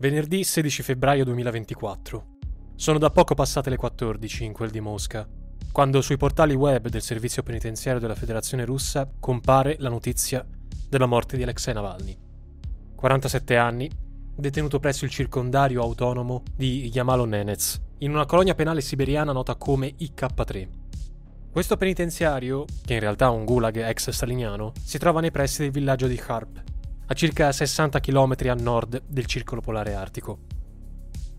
Venerdì 16 febbraio 2024. Sono da poco passate le 14 in quel di Mosca, quando sui portali web del servizio penitenziario della Federazione russa compare la notizia della morte di Alexei Navalny. 47 anni, detenuto presso il circondario autonomo di Yamalo-Nenets, in una colonia penale siberiana nota come IK3. Questo penitenziario, che in realtà è un gulag ex staliniano, si trova nei pressi del villaggio di Kharp, a circa 60 km a nord del circolo polare artico.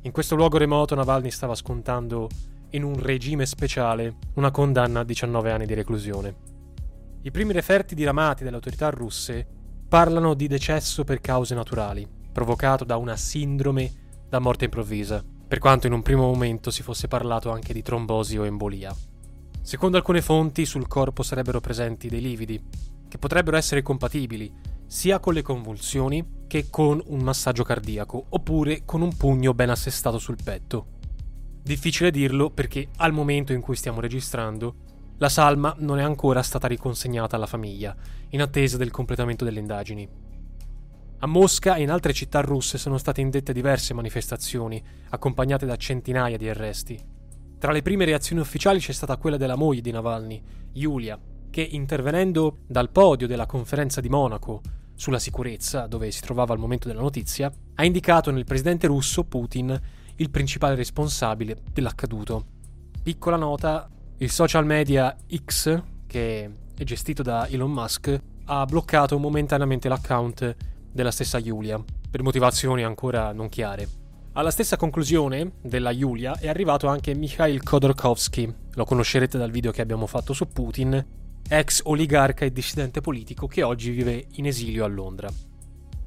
In questo luogo remoto Navalny stava scontando in un regime speciale una condanna a 19 anni di reclusione. I primi referti diramati dalle autorità russe parlano di decesso per cause naturali, provocato da una sindrome da morte improvvisa, per quanto in un primo momento si fosse parlato anche di trombosi o embolia. Secondo alcune fonti sul corpo sarebbero presenti dei lividi, che potrebbero essere compatibili sia con le convulsioni che con un massaggio cardiaco oppure con un pugno ben assestato sul petto. Difficile dirlo perché al momento in cui stiamo registrando la salma non è ancora stata riconsegnata alla famiglia, in attesa del completamento delle indagini. A Mosca e in altre città russe sono state indette diverse manifestazioni, accompagnate da centinaia di arresti. Tra le prime reazioni ufficiali c'è stata quella della moglie di Navalny, Yulia, che intervenendo dal podio della conferenza di Monaco sulla sicurezza, dove si trovava al momento della notizia, ha indicato nel presidente russo Putin il principale responsabile dell'accaduto. Piccola nota, il social media X, che è gestito da Elon Musk, ha bloccato momentaneamente l'account della stessa Yulia, per motivazioni ancora non chiare. Alla stessa conclusione della Yulia è arrivato anche Mikhail Khodorkovsky, lo conoscerete dal video che abbiamo fatto su Putin, ex oligarca e dissidente politico che oggi vive in esilio a Londra.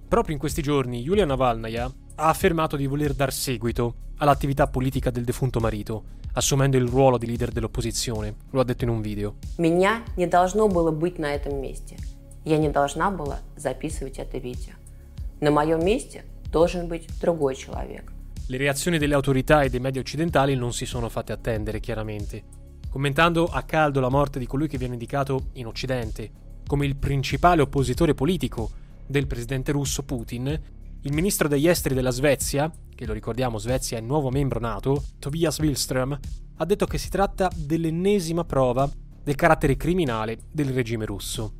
Proprio in questi giorni Yulia Navalnaya ha affermato di voler dar seguito all'attività politica del defunto marito, assumendo il ruolo di leader dell'opposizione. Lo ha detto in un video. Меня не должно было быть на этом месте. Я не должна была записывать это видео. На моем месте должен быть другой человек. Le reazioni delle autorità e dei media occidentali non si sono fatte attendere, chiaramente. Commentando a caldo la morte di colui che viene indicato in Occidente come il principale oppositore politico del presidente russo Putin, il ministro degli esteri della Svezia, che lo ricordiamo Svezia è nuovo membro NATO, Tobias Willström, ha detto che si tratta dell'ennesima prova del carattere criminale del regime russo.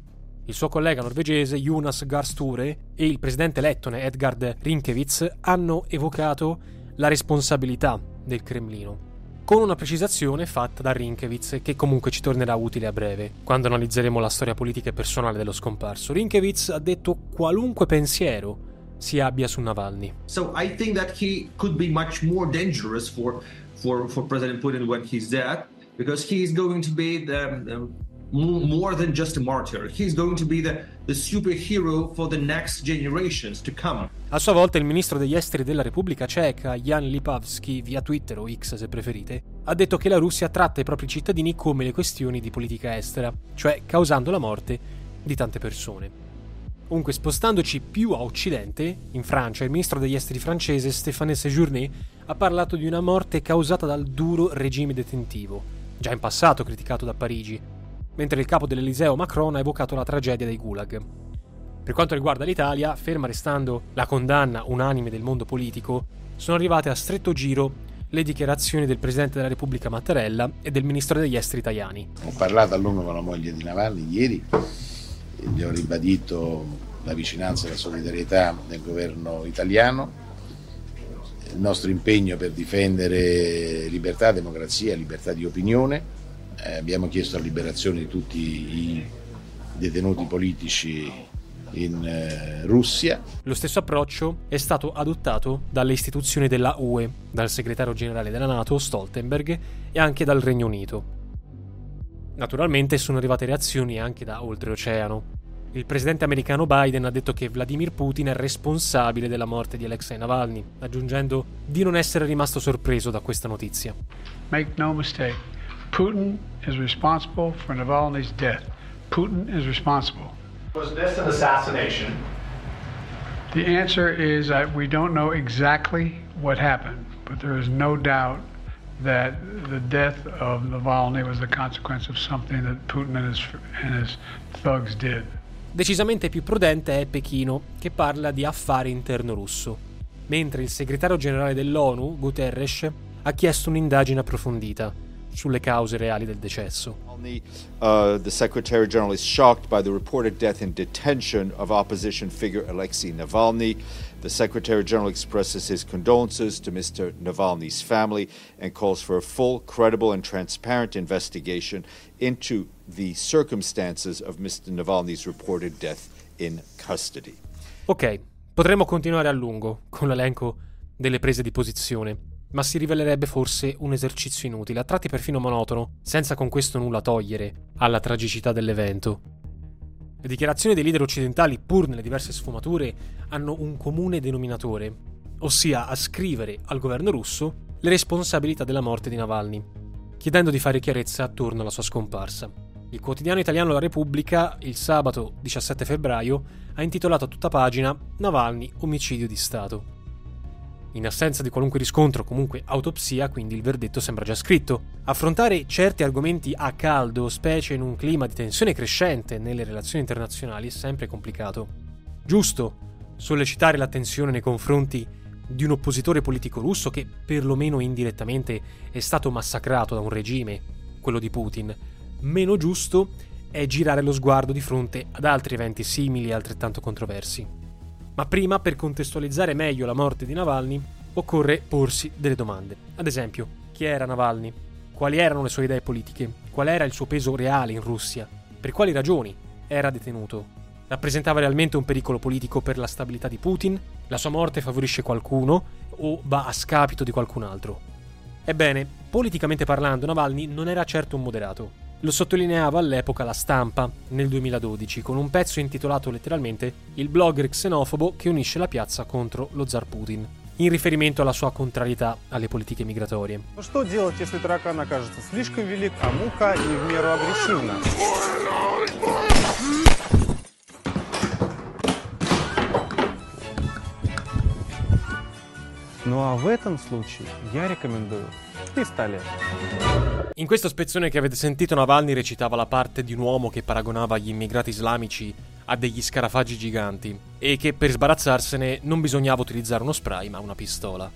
Il suo collega norvegese Jonas Gahr e il presidente lettone Edgard Rinkevitz hanno evocato la responsabilità del Cremlino con una precisazione fatta da Rinkevitz che comunque ci tornerà utile a breve, quando analizzeremo la storia politica e personale dello scomparso. Rinkevitz ha detto qualunque pensiero si abbia su Navalny. So I think that he could be much more dangerous for for for President Putin when he's dead because he is going to be the, the more than just a martyr. He's going to be the, the superhero for the next generations to come. A sua volta il ministro degli esteri della Repubblica Ceca, Jan Lipavsky, via Twitter o X se preferite, ha detto che la Russia tratta i propri cittadini come le questioni di politica estera, cioè causando la morte di tante persone. Comunque, spostandoci più a occidente, in Francia, il ministro degli esteri francese Stéphane Séjourné ha parlato di una morte causata dal duro regime detentivo, già in passato criticato da Parigi, mentre il capo dell'Eliseo Macron ha evocato la tragedia dei Gulag. Per quanto riguarda l'Italia, ferma restando la condanna unanime del mondo politico, sono arrivate a stretto giro le dichiarazioni del Presidente della Repubblica Mattarella e del Ministro degli Esteri Tajani. Ho parlato a lungo con la moglie di Navalny ieri gli ho ribadito la vicinanza e la solidarietà del governo italiano, il nostro impegno per difendere libertà, democrazia, libertà di opinione eh, abbiamo chiesto la liberazione di tutti i detenuti politici in eh, Russia. Lo stesso approccio è stato adottato dalle istituzioni della UE, dal segretario generale della Nato Stoltenberg e anche dal Regno Unito. Naturalmente sono arrivate reazioni anche da oltreoceano. Il presidente americano Biden ha detto che Vladimir Putin è responsabile della morte di Alexei Navalny, aggiungendo di non essere rimasto sorpreso da questa notizia. Make no mistake. Putin is responsible for Navalny's death. Putin is responsible. Was this an assassination? The answer is that we don't know exactly what happened, but there is no doubt that the death of Navalny was the consequence of something that Putin and his, and his thugs did. Decisamente più prudente è Pechino, che parla di affare interno russo. mentre il segretario generale dell'ONU, Guterres, ha chiesto un'indagine approfondita sulle cause reali del decesso. Uh, the Secretary General is shocked by the reported death in detention of opposition figure Alexei Navalny. The Secretary General expresses his condolences to Mr. Navalny's family and calls for a full, credible, and transparent investigation into the circumstances of Mr. Navalny's reported death in custody. Ok, potremmo continuare a lungo con l'elenco delle prese di posizione ma si rivelerebbe forse un esercizio inutile, a tratti perfino monotono, senza con questo nulla togliere alla tragicità dell'evento. Le dichiarazioni dei leader occidentali, pur nelle diverse sfumature, hanno un comune denominatore, ossia ascrivere al governo russo le responsabilità della morte di Navalny, chiedendo di fare chiarezza attorno alla sua scomparsa. Il quotidiano italiano La Repubblica, il sabato 17 febbraio, ha intitolato a tutta pagina Navalny omicidio di Stato. In assenza di qualunque riscontro o comunque autopsia, quindi il verdetto sembra già scritto. Affrontare certi argomenti a caldo, specie in un clima di tensione crescente nelle relazioni internazionali, è sempre complicato. Giusto sollecitare l'attenzione nei confronti di un oppositore politico russo che perlomeno indirettamente è stato massacrato da un regime, quello di Putin. Meno giusto è girare lo sguardo di fronte ad altri eventi simili e altrettanto controversi. Ma prima, per contestualizzare meglio la morte di Navalny, occorre porsi delle domande. Ad esempio, chi era Navalny? Quali erano le sue idee politiche? Qual era il suo peso reale in Russia? Per quali ragioni era detenuto? Rappresentava realmente un pericolo politico per la stabilità di Putin? La sua morte favorisce qualcuno o va a scapito di qualcun altro? Ebbene, politicamente parlando, Navalny non era certo un moderato. Lo sottolineava all'epoca la stampa nel 2012 con un pezzo intitolato letteralmente Il blogger xenofobo che unisce la piazza contro lo zar Putin, in riferimento alla sua contrarietà alle politiche migratorie. Что делать, если таракан окажется слишком велик, а муха не в меру агрессивна? Ну а в этом случае я рекомендую pistole. In questo spezzone che avete sentito Navalny recitava la parte di un uomo che paragonava gli immigrati islamici a degli scarafaggi giganti e che per sbarazzarsene non bisognava utilizzare uno spray ma una pistola.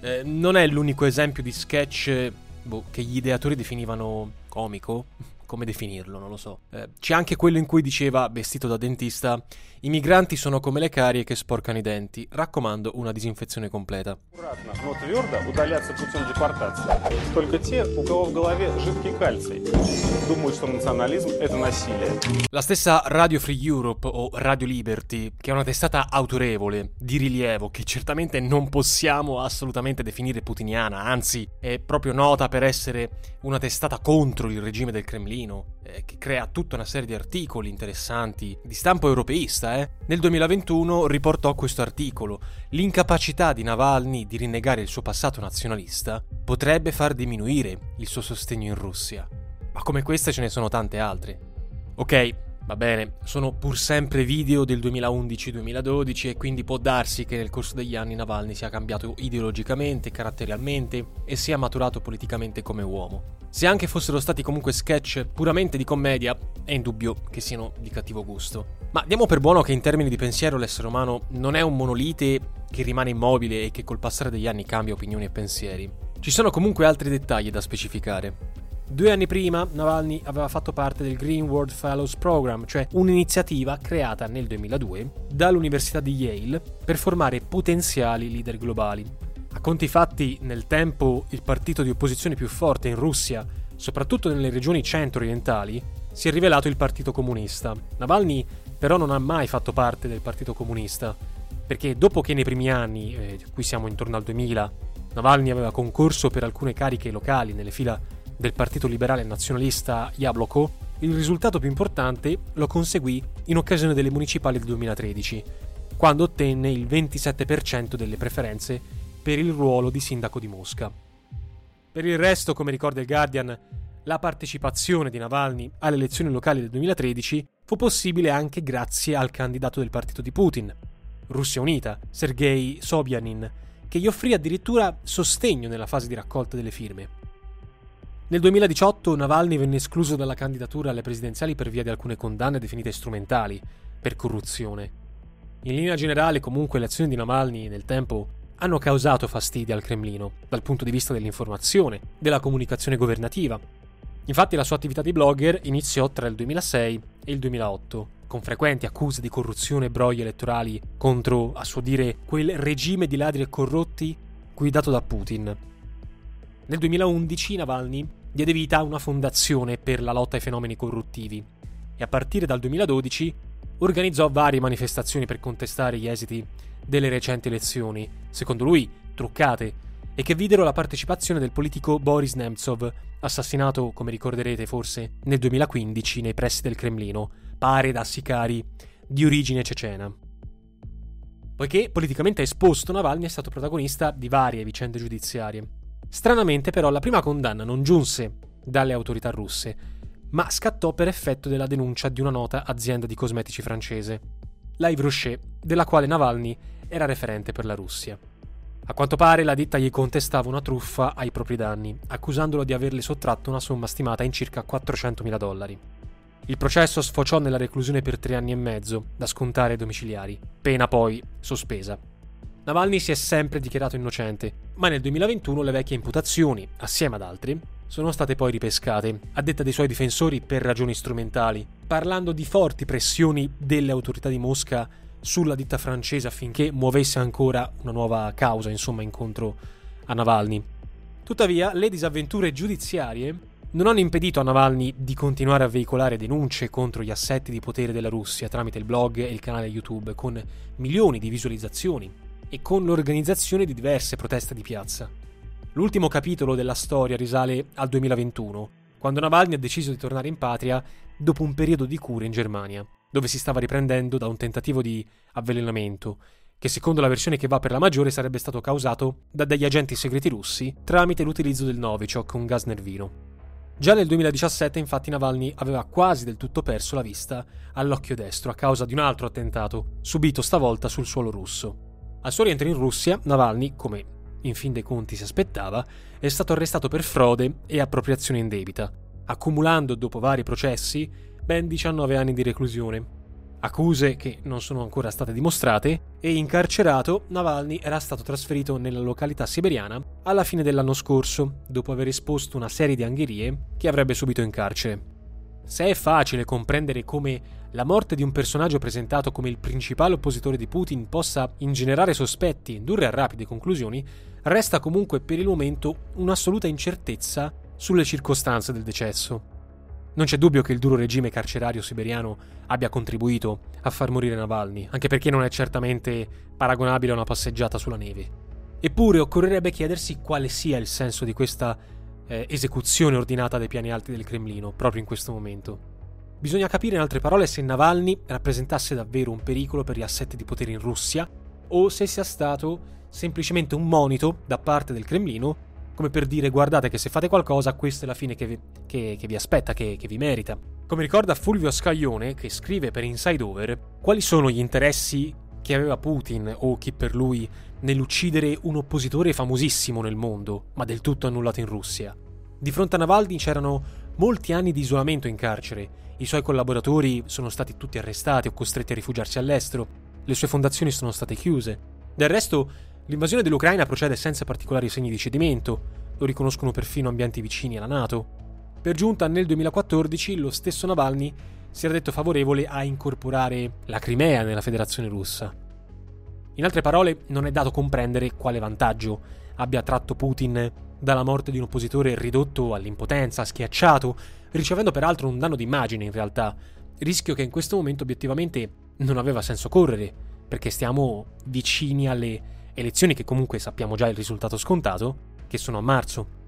Eh, non è l'unico esempio di sketch boh, che gli ideatori definivano comico, come definirlo, non lo so. Eh, c'è anche quello in cui diceva, vestito da dentista, i migranti sono come le carie che sporcano i denti, raccomando una disinfezione completa. La stessa Radio Free Europe o Radio Liberty, che è una testata autorevole, di rilievo, che certamente non possiamo assolutamente definire putiniana, anzi è proprio nota per essere una testata contro il regime del Cremlino eh, che crea tutta una serie di articoli interessanti di stampo europeista, eh? nel 2021 riportò questo articolo. L'incapacità di Navalny di rinnegare il suo passato nazionalista potrebbe far diminuire il suo sostegno in Russia. Ma come queste ce ne sono tante altre. Ok, Va bene, sono pur sempre video del 2011-2012 e quindi può darsi che nel corso degli anni Navalny sia cambiato ideologicamente, caratterialmente e sia maturato politicamente come uomo. Se anche fossero stati comunque sketch puramente di commedia, è indubbio che siano di cattivo gusto. Ma diamo per buono che in termini di pensiero l'essere umano non è un monolite che rimane immobile e che col passare degli anni cambia opinioni e pensieri. Ci sono comunque altri dettagli da specificare. Due anni prima Navalny aveva fatto parte del Green World Fellows Program, cioè un'iniziativa creata nel 2002 dall'Università di Yale per formare potenziali leader globali. A conti fatti, nel tempo il partito di opposizione più forte in Russia, soprattutto nelle regioni centro-orientali, si è rivelato il Partito Comunista. Navalny però non ha mai fatto parte del Partito Comunista, perché dopo che nei primi anni, eh, qui siamo intorno al 2000, Navalny aveva concorso per alcune cariche locali nelle fila del partito liberale nazionalista Jabloko, il risultato più importante lo conseguì in occasione delle municipali del 2013, quando ottenne il 27% delle preferenze per il ruolo di sindaco di Mosca. Per il resto, come ricorda il Guardian, la partecipazione di Navalny alle elezioni locali del 2013 fu possibile anche grazie al candidato del partito di Putin, Russia Unita, Sergei Sobyanin, che gli offrì addirittura sostegno nella fase di raccolta delle firme. Nel 2018 Navalny venne escluso dalla candidatura alle presidenziali per via di alcune condanne definite strumentali, per corruzione. In linea generale, comunque, le azioni di Navalny nel tempo hanno causato fastidio al Cremlino dal punto di vista dell'informazione, della comunicazione governativa. Infatti la sua attività di blogger iniziò tra il 2006 e il 2008, con frequenti accuse di corruzione e brogli elettorali contro, a suo dire, quel regime di ladri e corrotti guidato da Putin. Nel 2011 Navalny diede vita a una fondazione per la lotta ai fenomeni corruttivi e a partire dal 2012 organizzò varie manifestazioni per contestare gli esiti delle recenti elezioni, secondo lui truccate, e che videro la partecipazione del politico Boris Nemtsov, assassinato, come ricorderete forse, nel 2015 nei pressi del Cremlino, pare da sicari di origine cecena. Poiché politicamente esposto, Navalny è stato protagonista di varie vicende giudiziarie. Stranamente però la prima condanna non giunse dalle autorità russe, ma scattò per effetto della denuncia di una nota azienda di cosmetici francese, la Yves Rocher, della quale Navalny era referente per la Russia. A quanto pare la ditta gli contestava una truffa ai propri danni, accusandolo di averle sottratto una somma stimata in circa 400.000 dollari. Il processo sfociò nella reclusione per tre anni e mezzo, da scontare domiciliari, pena poi sospesa. Navalny si è sempre dichiarato innocente, ma nel 2021 le vecchie imputazioni, assieme ad altri, sono state poi ripescate, a detta dei suoi difensori per ragioni strumentali, parlando di forti pressioni delle autorità di Mosca sulla ditta francese affinché muovesse ancora una nuova causa, insomma, incontro a Navalny. Tuttavia, le disavventure giudiziarie non hanno impedito a Navalny di continuare a veicolare denunce contro gli assetti di potere della Russia tramite il blog e il canale YouTube, con milioni di visualizzazioni e con l'organizzazione di diverse proteste di piazza. L'ultimo capitolo della storia risale al 2021, quando Navalny ha deciso di tornare in patria dopo un periodo di cure in Germania, dove si stava riprendendo da un tentativo di avvelenamento, che secondo la versione che va per la maggiore sarebbe stato causato da degli agenti segreti russi tramite l'utilizzo del Novichok, un gas nervino. Già nel 2017 infatti Navalny aveva quasi del tutto perso la vista all'occhio destro a causa di un altro attentato, subito stavolta sul suolo russo. Al suo rientro in Russia, Navalny, come in fin dei conti si aspettava, è stato arrestato per frode e appropriazione indebita, accumulando dopo vari processi ben 19 anni di reclusione. Accuse che non sono ancora state dimostrate e incarcerato, Navalny era stato trasferito nella località siberiana alla fine dell'anno scorso, dopo aver esposto una serie di angherie che avrebbe subito in carcere. Se è facile comprendere come la morte di un personaggio presentato come il principale oppositore di Putin possa ingenerare sospetti e indurre a rapide conclusioni, resta comunque per il momento un'assoluta incertezza sulle circostanze del decesso. Non c'è dubbio che il duro regime carcerario siberiano abbia contribuito a far morire Navalny, anche perché non è certamente paragonabile a una passeggiata sulla neve. Eppure occorrerebbe chiedersi quale sia il senso di questa eh, esecuzione ordinata dai piani alti del Cremlino, proprio in questo momento. Bisogna capire in altre parole se Navalny rappresentasse davvero un pericolo per gli assetti di potere in Russia o se sia stato semplicemente un monito da parte del Cremlino come per dire guardate che se fate qualcosa questa è la fine che vi, che, che vi aspetta, che, che vi merita. Come ricorda Fulvio Scaglione, che scrive per Inside Over, quali sono gli interessi che aveva Putin o chi per lui nell'uccidere un oppositore famosissimo nel mondo, ma del tutto annullato in Russia. Di fronte a Navalny c'erano molti anni di isolamento in carcere, i suoi collaboratori sono stati tutti arrestati o costretti a rifugiarsi all'estero, le sue fondazioni sono state chiuse. Del resto, L'invasione dell'Ucraina procede senza particolari segni di cedimento, lo riconoscono perfino ambienti vicini alla Nato. Per giunta, nel 2014, lo stesso Navalny si era detto favorevole a incorporare la Crimea nella Federazione russa. In altre parole, non è dato comprendere quale vantaggio abbia tratto Putin dalla morte di un oppositore ridotto all'impotenza, schiacciato, ricevendo peraltro un danno d'immagine in realtà, rischio che in questo momento obiettivamente non aveva senso correre, perché stiamo vicini alle elezioni che comunque sappiamo già il risultato scontato, che sono a marzo.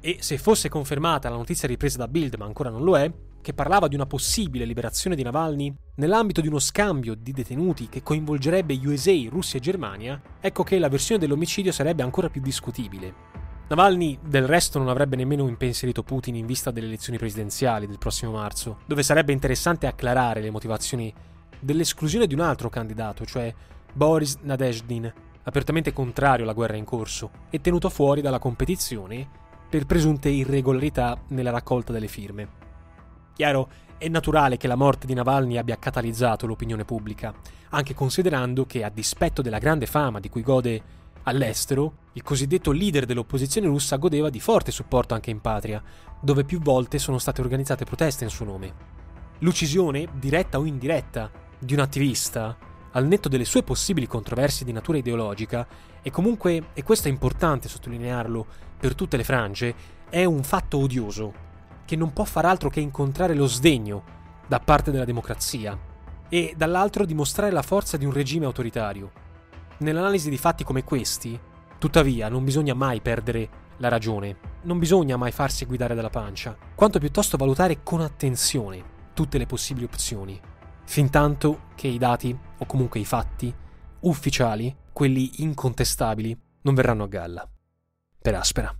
E se fosse confermata la notizia ripresa da Bild, ma ancora non lo è, che parlava di una possibile liberazione di Navalny nell'ambito di uno scambio di detenuti che coinvolgerebbe USA, Russia e Germania, ecco che la versione dell'omicidio sarebbe ancora più discutibile. Navalny del resto non avrebbe nemmeno impensierito Putin in vista delle elezioni presidenziali del prossimo marzo, dove sarebbe interessante acclarare le motivazioni dell'esclusione di un altro candidato, cioè Boris Nadezhdin, apertamente contrario alla guerra in corso e tenuto fuori dalla competizione per presunte irregolarità nella raccolta delle firme. Chiaro, è naturale che la morte di Navalny abbia catalizzato l'opinione pubblica, anche considerando che a dispetto della grande fama di cui gode All'estero, il cosiddetto leader dell'opposizione russa godeva di forte supporto anche in patria, dove più volte sono state organizzate proteste in suo nome. L'uccisione, diretta o indiretta, di un attivista, al netto delle sue possibili controversie di natura ideologica, e comunque, e questo è importante sottolinearlo per tutte le frange, è un fatto odioso, che non può far altro che incontrare lo sdegno da parte della democrazia, e dall'altro dimostrare la forza di un regime autoritario. Nell'analisi di fatti come questi, tuttavia, non bisogna mai perdere la ragione, non bisogna mai farsi guidare dalla pancia, quanto piuttosto valutare con attenzione tutte le possibili opzioni, fin tanto che i dati, o comunque i fatti, ufficiali, quelli incontestabili, non verranno a galla. Per aspera.